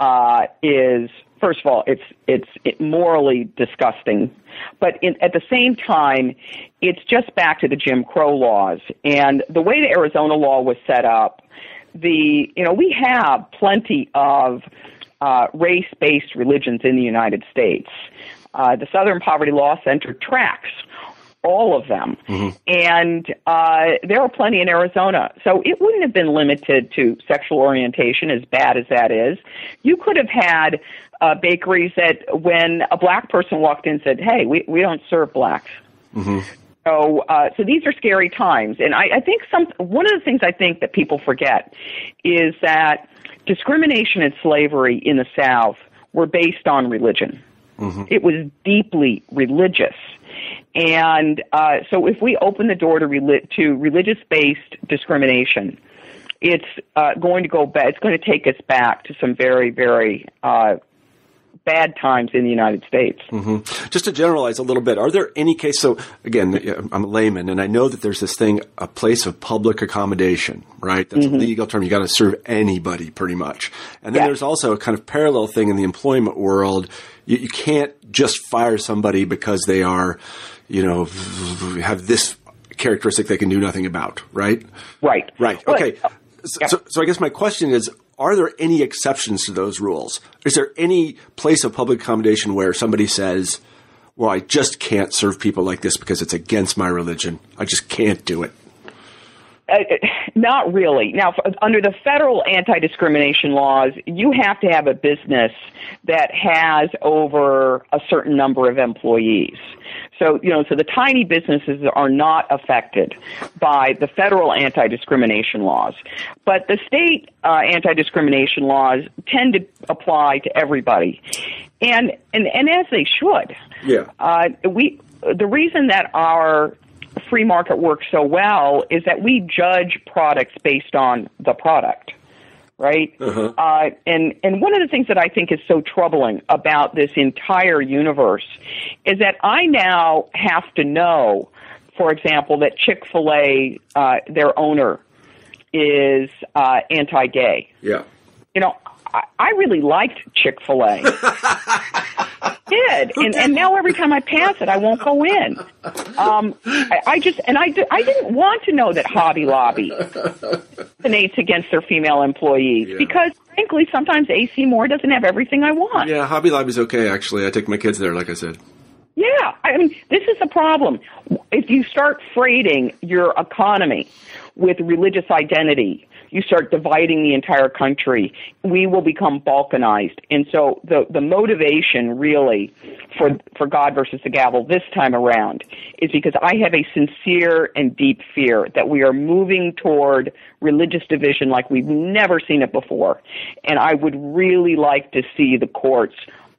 uh, is first of all, it's it's it morally disgusting, but in, at the same time, it's just back to the Jim Crow laws and the way the Arizona law was set up. The you know we have plenty of uh, race-based religions in the United States. Uh, the Southern Poverty Law Center tracks all of them. Mm-hmm. And uh, there are plenty in Arizona. So it wouldn't have been limited to sexual orientation, as bad as that is. You could have had uh, bakeries that when a black person walked in said, hey, we, we don't serve blacks. Mm-hmm. So, uh, so these are scary times, and I, I think some one of the things I think that people forget is that discrimination and slavery in the South were based on religion. Mm-hmm. It was deeply religious. And uh, so, if we open the door to, to religious based discrimination, it's uh, going to go back. It's going to take us back to some very, very uh, bad times in the United States. Mm-hmm. Just to generalize a little bit, are there any cases? So again, I'm a layman, and I know that there's this thing, a place of public accommodation, right? That's mm-hmm. a legal term. You got to serve anybody, pretty much. And then there's also a kind of parallel thing in the employment world. You, you can't just fire somebody because they are, you know, have this characteristic they can do nothing about, right? Right. Right. Okay. So, so, so I guess my question is, are there any exceptions to those rules? Is there any place of public accommodation where somebody says, well, I just can't serve people like this because it's against my religion. I just can't do it. Uh, not really. Now, under the federal anti discrimination laws, you have to have a business that has over a certain number of employees. So, you know, so the tiny businesses are not affected by the federal anti discrimination laws. But the state uh, anti discrimination laws tend to apply to everybody. And, and, and as they should. Yeah. Uh, we, the reason that our free market works so well is that we judge products based on the product right? Uh-huh. Uh, and and one of the things that I think is so troubling about this entire universe is that I now have to know, for example, that Chick Fil A, uh, their owner, is uh, anti-gay. Yeah. You know, I, I really liked Chick Fil A. *laughs* did, *laughs* and and now every time I pass it, I won't go in. Um, I, I just and I I didn't want to know that Hobby Lobby discriminates against their female employees yeah. because frankly, sometimes AC Moore doesn't have everything I want. Yeah, Hobby Lobby's okay actually. I take my kids there, like I said. Yeah, I mean, this is a problem. If you start freighting your economy with religious identity you start dividing the entire country, we will become balkanized. And so the, the motivation really for, for God versus the gavel this time around is because I have a sincere and deep fear that we are moving toward religious division like we've never seen it before. And I would really like to see the courts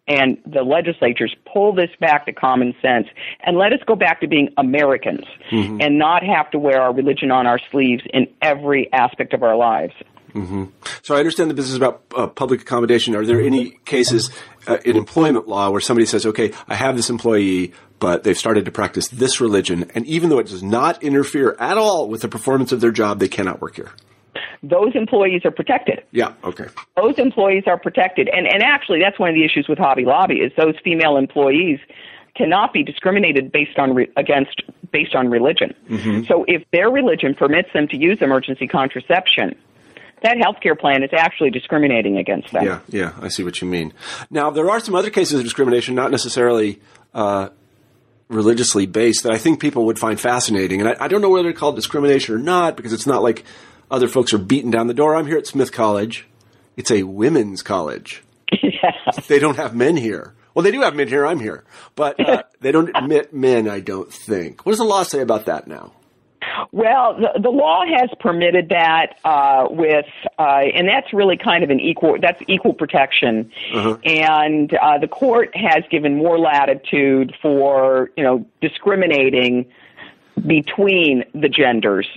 and the legislatures pull this back to common sense and let us go back to being Americans mm-hmm. and not have to wear our religion on our sleeves in every aspect of our lives. Mm-hmm. So I understand the business about uh, public accommodation. Are there any cases uh, in employment law where somebody says, "Okay, I have this employee, but they've started to practice this religion, and even though it does not interfere at all with the performance of their job, they cannot work here"? Those employees are protected. Yeah, okay. Those employees are protected. And, and actually, that's one of the issues with Hobby Lobby is those female employees cannot be discriminated based on re- against based on religion. Mm-hmm. So if their religion permits them to use emergency contraception, that health care plan is actually discriminating against them. Yeah, yeah, I see what you mean. Now there are some other cases of discrimination, not necessarily uh, religiously based, that I think people would find fascinating, and I, I don't know whether to call it discrimination or not because it's not like other folks are beating down the door. I'm here at Smith College. It's a women's college. Yeah. They don't have men here. Well, they do have men here. I'm here, but uh, *laughs* they don't admit men. I don't think. What does the law say about that now? Well, the, the law has permitted that uh, with, uh, and that's really kind of an equal. That's equal protection, uh-huh. and uh, the court has given more latitude for you know discriminating between the genders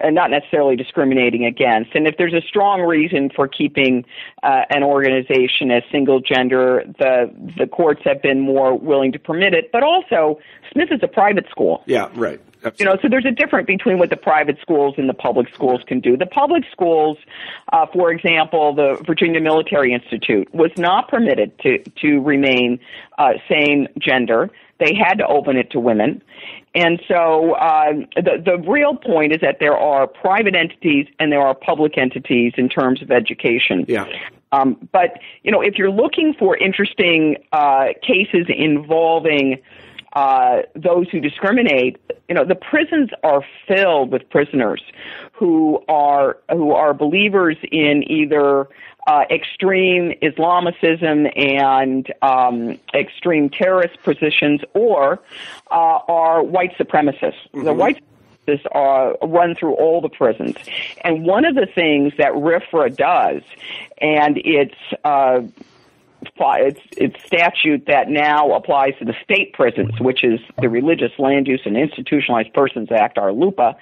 and not necessarily discriminating against. And if there's a strong reason for keeping uh, an organization as single gender, the the courts have been more willing to permit it. But also, Smith is a private school. Yeah, right. Absolutely. You know, so there's a difference between what the private schools and the public schools can do. The public schools, uh, for example, the Virginia Military Institute was not permitted to to remain uh, same gender. They had to open it to women. And so uh, the the real point is that there are private entities and there are public entities in terms of education. Yeah. Um, but you know, if you're looking for interesting uh, cases involving uh, those who discriminate, you know, the prisons are filled with prisoners who are who are believers in either uh, extreme Islamicism and um, extreme terrorist positions, or uh, are white supremacists. Mm-hmm. The white supremacists are run through all the prisons, and one of the things that RFRA does, and it's uh, it's it's statute that now applies to the state prisons, which is the Religious Land Use and Institutionalized Persons Act, RLUIPA.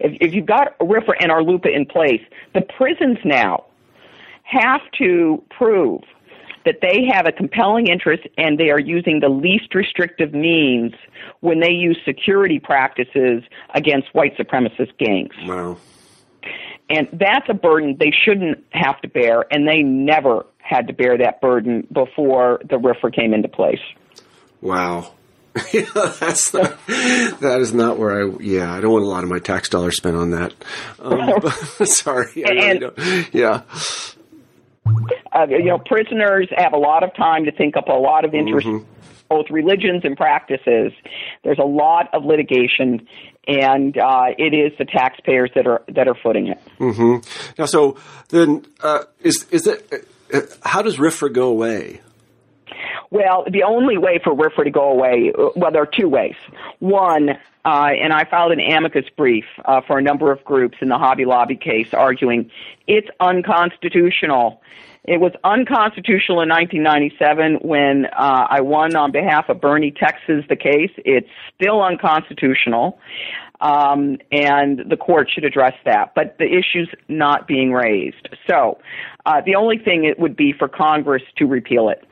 If, if you've got RFRA and RLUIPA in place, the prisons now have to prove that they have a compelling interest and they are using the least restrictive means when they use security practices against white supremacist gangs. Wow. And that's a burden they shouldn't have to bear, and they never had to bear that burden before the RFRA came into place. Wow. *laughs* yeah, that's not, that is not where I. Yeah, I don't want a lot of my tax dollars spent on that. Um, *laughs* sorry, and, really yeah. Uh, you know, prisoners have a lot of time to think up a lot of interest, mm-hmm. both religions and practices. There's a lot of litigation, and uh, it is the taxpayers that are that are footing it. Mm-hmm. Now, so then, uh, is is it? Uh, how does RFRA go away? Well, the only way for RFRA to go away, uh, well, there are two ways. One, uh, and I filed an amicus brief uh, for a number of groups in the Hobby Lobby case arguing it's unconstitutional. It was unconstitutional in 1997 when uh, I won on behalf of Boerne Texas the case. It's still unconstitutional, um, and the court should address that. But the issue's not being raised. So uh, the only thing it would be for Congress to repeal it.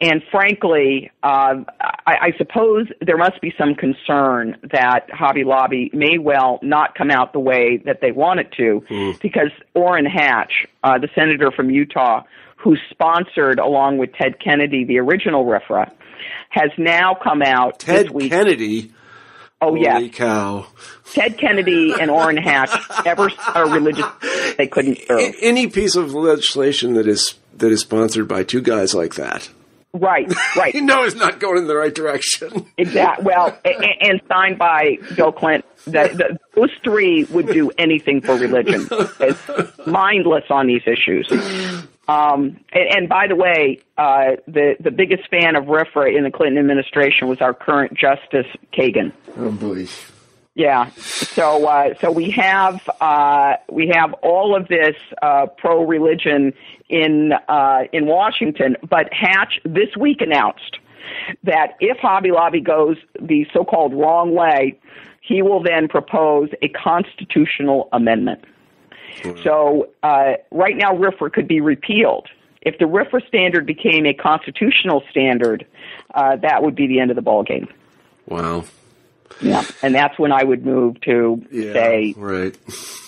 And frankly, uh, I, I suppose there must be some concern that Hobby Lobby may well not come out the way that they want it to, mm. because Orrin Hatch, uh, the senator from Utah, who sponsored, along with Ted Kennedy, the original RFRA, has now come out. Ted Kennedy. Oh yeah, cow! Ted Kennedy and Orrin Hatch never are religious. They couldn't serve. Any piece of legislation that is that is sponsored by two guys like that Right, right. *laughs* you know it's not going in the right direction. exactly. Well, and, and, signed by Bill Clinton. That the, those three would do anything for religion. It's mindless on these issues. Um, and, and, by the way, uh, the the biggest fan of RFRA in the Clinton administration was our current Justice Kagan. Oh boy. Yeah. So uh, so we have uh, we have all of this uh, pro religion in uh, in Washington, but Hatch this week announced that if Hobby Lobby goes the so-called wrong way, he will then propose a constitutional amendment. Mm-hmm. So uh, right now, RFRA could be repealed. If the RFRA standard became a constitutional standard, uh, that would be the end of the ballgame. Wow. Yeah, and that's when I would move to yeah, say, right,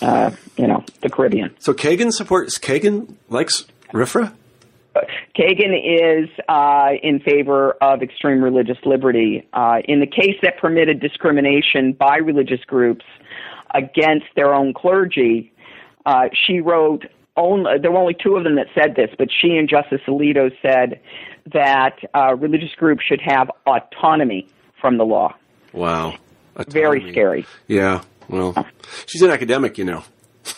uh, you know, the Caribbean. So Kagan supports Kagan likes RFRA. Kagan is uh, in favor of extreme religious liberty. Uh, in the case that permitted discrimination by religious groups against their own clergy, uh, she wrote. Only, there were only two of them that said this, but she and Justice Alito said that uh, religious groups should have autonomy from the law. Wow. Very scary. Yeah. Well, she's an academic, you know.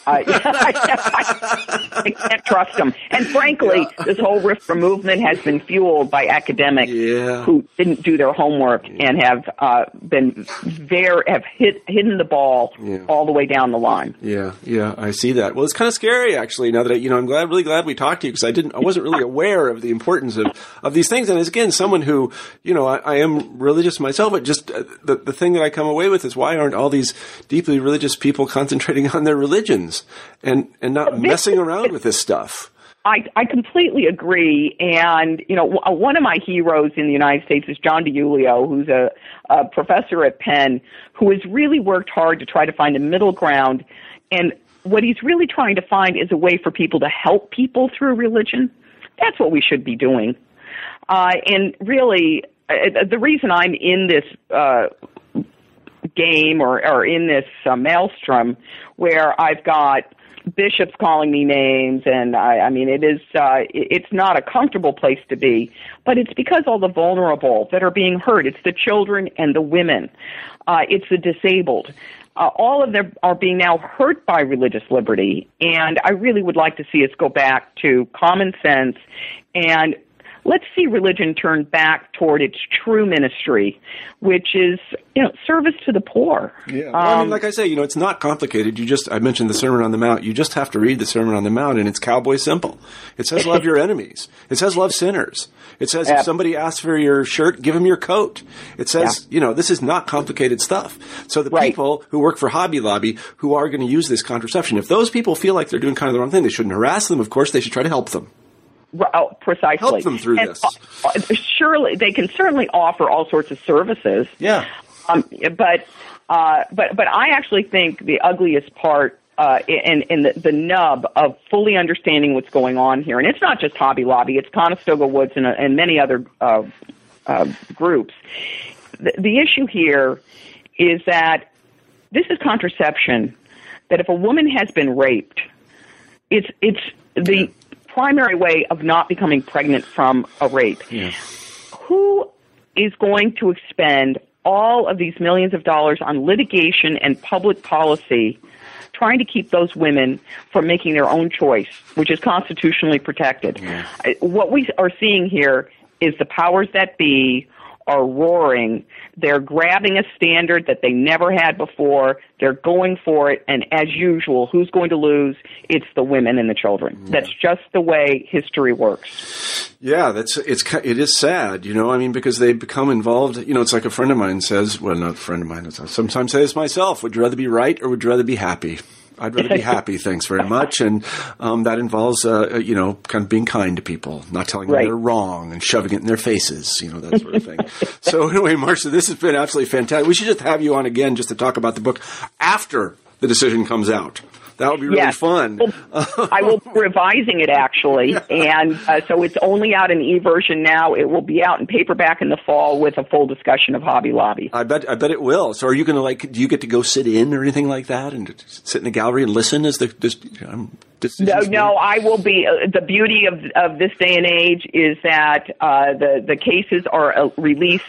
I, I, *laughs* I, can't trust them. And frankly, yeah. this whole RFRA movement has been fueled by academics yeah. who didn't do their homework yeah. and have uh, been very have hit, hidden the ball all the way down the line. Yeah, yeah, I see that. Well, it's kind of scary actually. Now that I, you know, I'm glad, really glad we talked to you because I didn't, I wasn't really aware of the importance of of these things. And as again, someone who, you know, I, am religious myself, but just uh, the the thing that I come away with is why aren't all these deeply religious people *laughs* concentrating on their religion? And and not messing around with this stuff. I, I completely agree. And, you know, one of my heroes in the United States is John DiIulio, who's a, a professor at Penn, who has really worked hard to try to find a middle ground. And what he's really trying to find is a way for people to help people through religion. That's what we should be doing. Uh, and really, uh, the reason I'm in this uh, game or, or in this uh, maelstrom where I've got bishops calling me names, and I, I mean, it is uh, it's not a comfortable place to be. But it's because all the vulnerable that are being hurt. It's the children and the women. Uh, it's the disabled. Uh, all of them are being now hurt by religious liberty, and I really would like to see us go back to common sense and let's see religion turn back toward its true ministry, which is you know service to the poor. Yeah, well, um, I mean, um, like I say, you know, it's not complicated. You just I mentioned the Sermon on the Mount. You just have to read the Sermon on the Mount, and it's cowboy simple. It says love your enemies. It says love sinners. It says if somebody asks for your shirt, give them your coat. It says yeah. you know this is not complicated stuff. So the right. people who work for Hobby Lobby who are going to use this contraception, if those people feel like they're doing kind of the wrong thing, they shouldn't harass them. Of course, they should try to help them. Oh, precisely. Help them through and, this. Uh, surely they can certainly offer all sorts of services. Yeah. Um, but uh, but but I actually think the ugliest part uh, and, and the, the nub of fully understanding what's going on here, and it's not just Hobby Lobby, it's Conestoga Woods and, and many other uh, uh, groups. The, the issue here is that this is contraception. That if a woman has been raped, it's it's the primary way of not becoming pregnant from a rape. Yeah. Who is going to expend all of these millions of dollars on litigation and public policy trying to keep those women from making their own choice, which is constitutionally protected? Yeah. What we are seeing here is the powers that be are roaring. They're grabbing a standard that they never had before. They're going for it, and as usual, who's going to lose? It's the women and the children. Yeah. That's just the way history works. Yeah, that's it's it is sad, you know. I mean, because they become involved. You know, it's like a friend of mine says. Well, not a friend of mine. I sometimes say this myself. Would you rather be right or would you rather be happy? I'd rather be *laughs* happy. Thanks very much. And um, that involves, uh, uh, you know, kind of being kind to people, not telling them they're wrong and shoving it in their faces, you know, that sort of thing. *laughs* so anyway, Marci, this has been absolutely fantastic. We should just have you on again just to talk about the book after the decision comes out. That would be really yes. fun. I will be *laughs* revising it actually, and uh, so it's only out in e-version now. It will be out in paperback in the fall with a full discussion of Hobby Lobby. I bet. I bet it will. So, are you going to like? Do you get to go sit in or anything like that, and sit in the gallery and listen as the this? Um, no, no, I will be. Uh, the beauty of of this day and age is that uh, the the cases are uh, released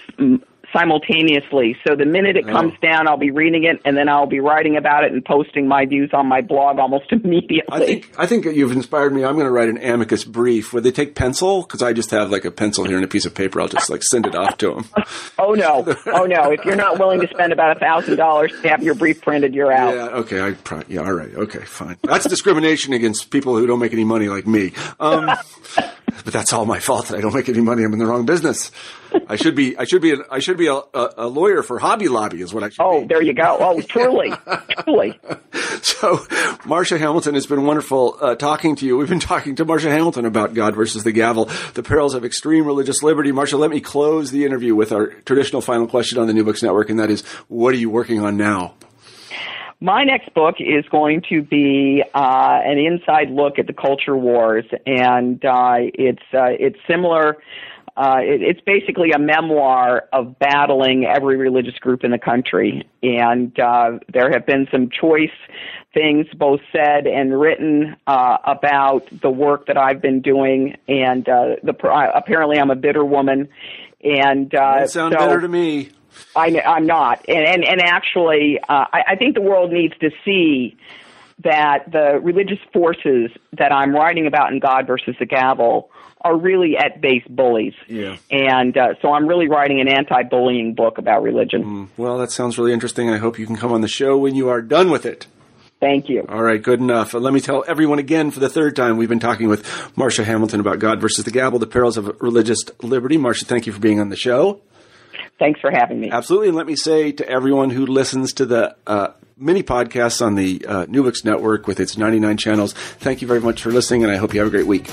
simultaneously. So the minute it comes oh. down, I'll be reading it, and then I'll be writing about it and posting my views on my blog almost *laughs* immediately. I think I think you've inspired me. I'm going to write an amicus brief. Would they take pencil? Because I just have like a pencil here and a piece of paper. I'll just like send it off to them. *laughs* oh no, oh no! If you're not willing to spend about a thousand dollars to have your brief printed, you're out. Yeah. Okay. I pro- yeah. All right. Okay. Fine. That's discrimination against people who don't make any money like me. Um, *laughs* but that's all my fault that I don't make any money. I'm in the wrong business. I should be. I should be. A, I should be a, a, a lawyer for Hobby Lobby. Is what I should. Be. Oh, be. there you go. Oh, truly, *laughs* truly. So, Marci Hamilton, it's been wonderful uh, talking to you. We've been talking to Marci Hamilton about God versus the gavel, the perils of extreme religious liberty. Marci, let me close the interview with our traditional final question on the New Books Network, and that is, what are you working on now? My next book is going to be uh, an inside look at the culture wars, and uh, it's uh, it's similar. Uh, it, it's basically a memoir of battling every religious group in the country, and uh, there have been some choice things both said and written uh, about the work that I've been doing, and uh, the apparently I'm a bitter woman, and uh, sound so, bitter to me. I, am not, and and, and actually, uh, I, I think the world needs to see that the religious forces that I'm writing about in God versus the Gavel are really at base bullies. Yeah. And uh, so I'm really writing an anti-bullying book about religion. Mm, well, that sounds really interesting. I hope you can come on the show when you are done with it. Thank you. All right, good enough. let me tell everyone again for the third time we've been talking with Marci Hamilton about God versus the Gavel, the perils of religious liberty. Marci, thank you for being on the show. Thanks for having me. Absolutely. And let me say to everyone who listens to the uh, mini podcasts on the uh, New Books Network with its 99 channels, thank you very much for listening, and I hope you have a great week.